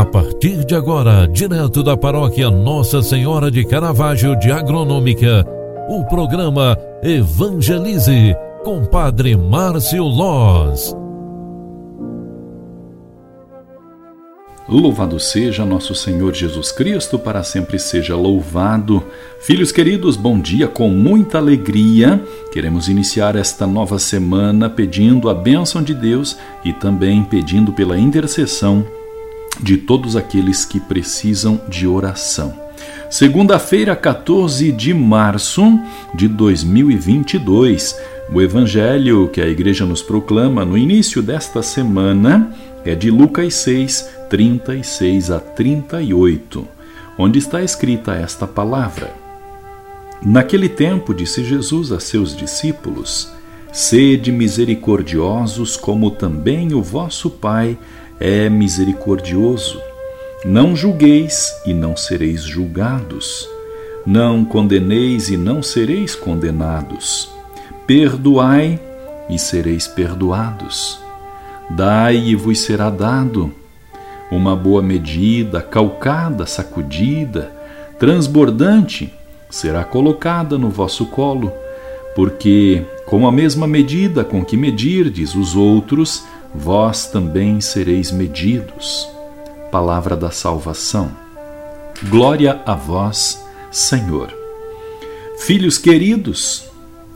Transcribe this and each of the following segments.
A partir de agora, direto da paróquia Nossa Senhora de Caravaggio de Agronômica, o programa Evangelize com Padre Márcio Loz. Louvado seja nosso Senhor Jesus Cristo, para sempre seja louvado. Filhos queridos, bom dia com muita alegria. Queremos iniciar esta nova semana pedindo a bênção de Deus e também pedindo pela intercessão de todos aqueles que precisam de oração. Segunda-feira, 14 de março de 2022. O evangelho que a igreja nos proclama no início desta semana é de Lucas 6, 36 a 38, onde está escrita esta palavra. Naquele tempo, disse Jesus a seus discípulos: Sede misericordiosos, como também o vosso Pai é misericordioso. Não julgueis e não sereis julgados. Não condeneis e não sereis condenados. Perdoai e sereis perdoados. Dai e vos será dado. Uma boa medida, calcada, sacudida, transbordante, será colocada no vosso colo, porque com a mesma medida com que medirdes os outros, vós também sereis medidos. Palavra da salvação. Glória a vós, Senhor. Filhos queridos,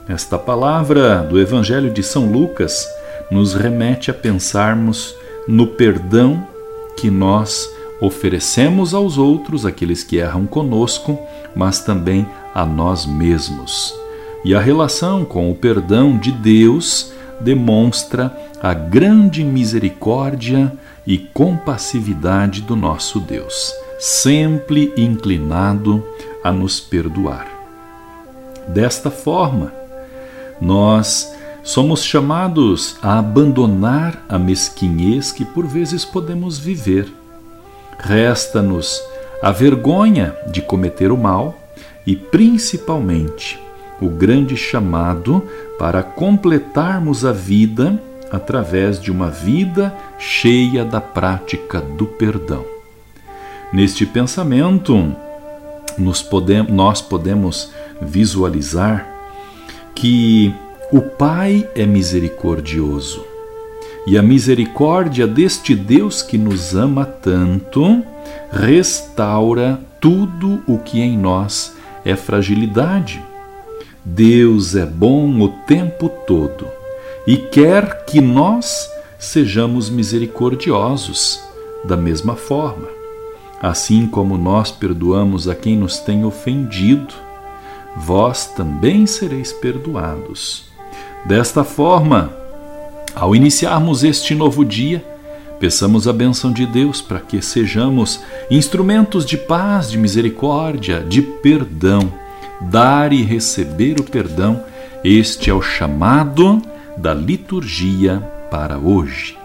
esta palavra do Evangelho de São Lucas nos remete a pensarmos no perdão que nós oferecemos aos outros, aqueles que erram conosco, mas também a nós mesmos. E a relação com o perdão de Deus demonstra a grande misericórdia e compassividade do nosso Deus, sempre inclinado a nos perdoar. Desta forma, nós somos chamados a abandonar a mesquinhez que por vezes podemos viver. Resta-nos a vergonha de cometer o mal e, principalmente, o grande chamado para completarmos a vida através de uma vida cheia da prática do perdão. Neste pensamento, nós podemos visualizar que o Pai é misericordioso e a misericórdia deste Deus que nos ama tanto restaura tudo o que em nós é fragilidade Deus é bom o tempo todo e quer que nós sejamos misericordiosos da mesma forma. Assim como nós perdoamos a quem nos tem ofendido, vós também sereis perdoados. Desta forma, ao iniciarmos este novo dia, peçamos a benção de Deus para que sejamos instrumentos de paz, de misericórdia, de perdão dar e receber o perdão, este é o chamado da liturgia para hoje.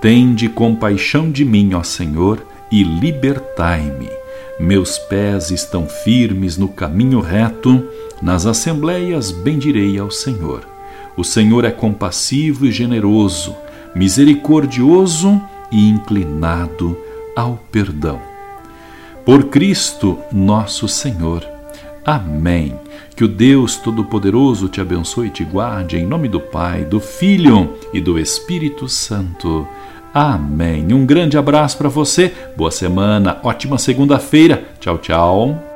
Tende compaixão de mim, ó Senhor, e libertai-me. Meus pés estão firmes no caminho reto, nas assembleias bendirei ao Senhor. O Senhor é compassivo e generoso, misericordioso e inclinado ao perdão. Por Cristo, nosso Senhor Amém. Que o Deus Todo-Poderoso te abençoe e te guarde, em nome do Pai, do Filho e do Espírito Santo. Amém. Um grande abraço para você, boa semana, ótima segunda-feira. Tchau, tchau.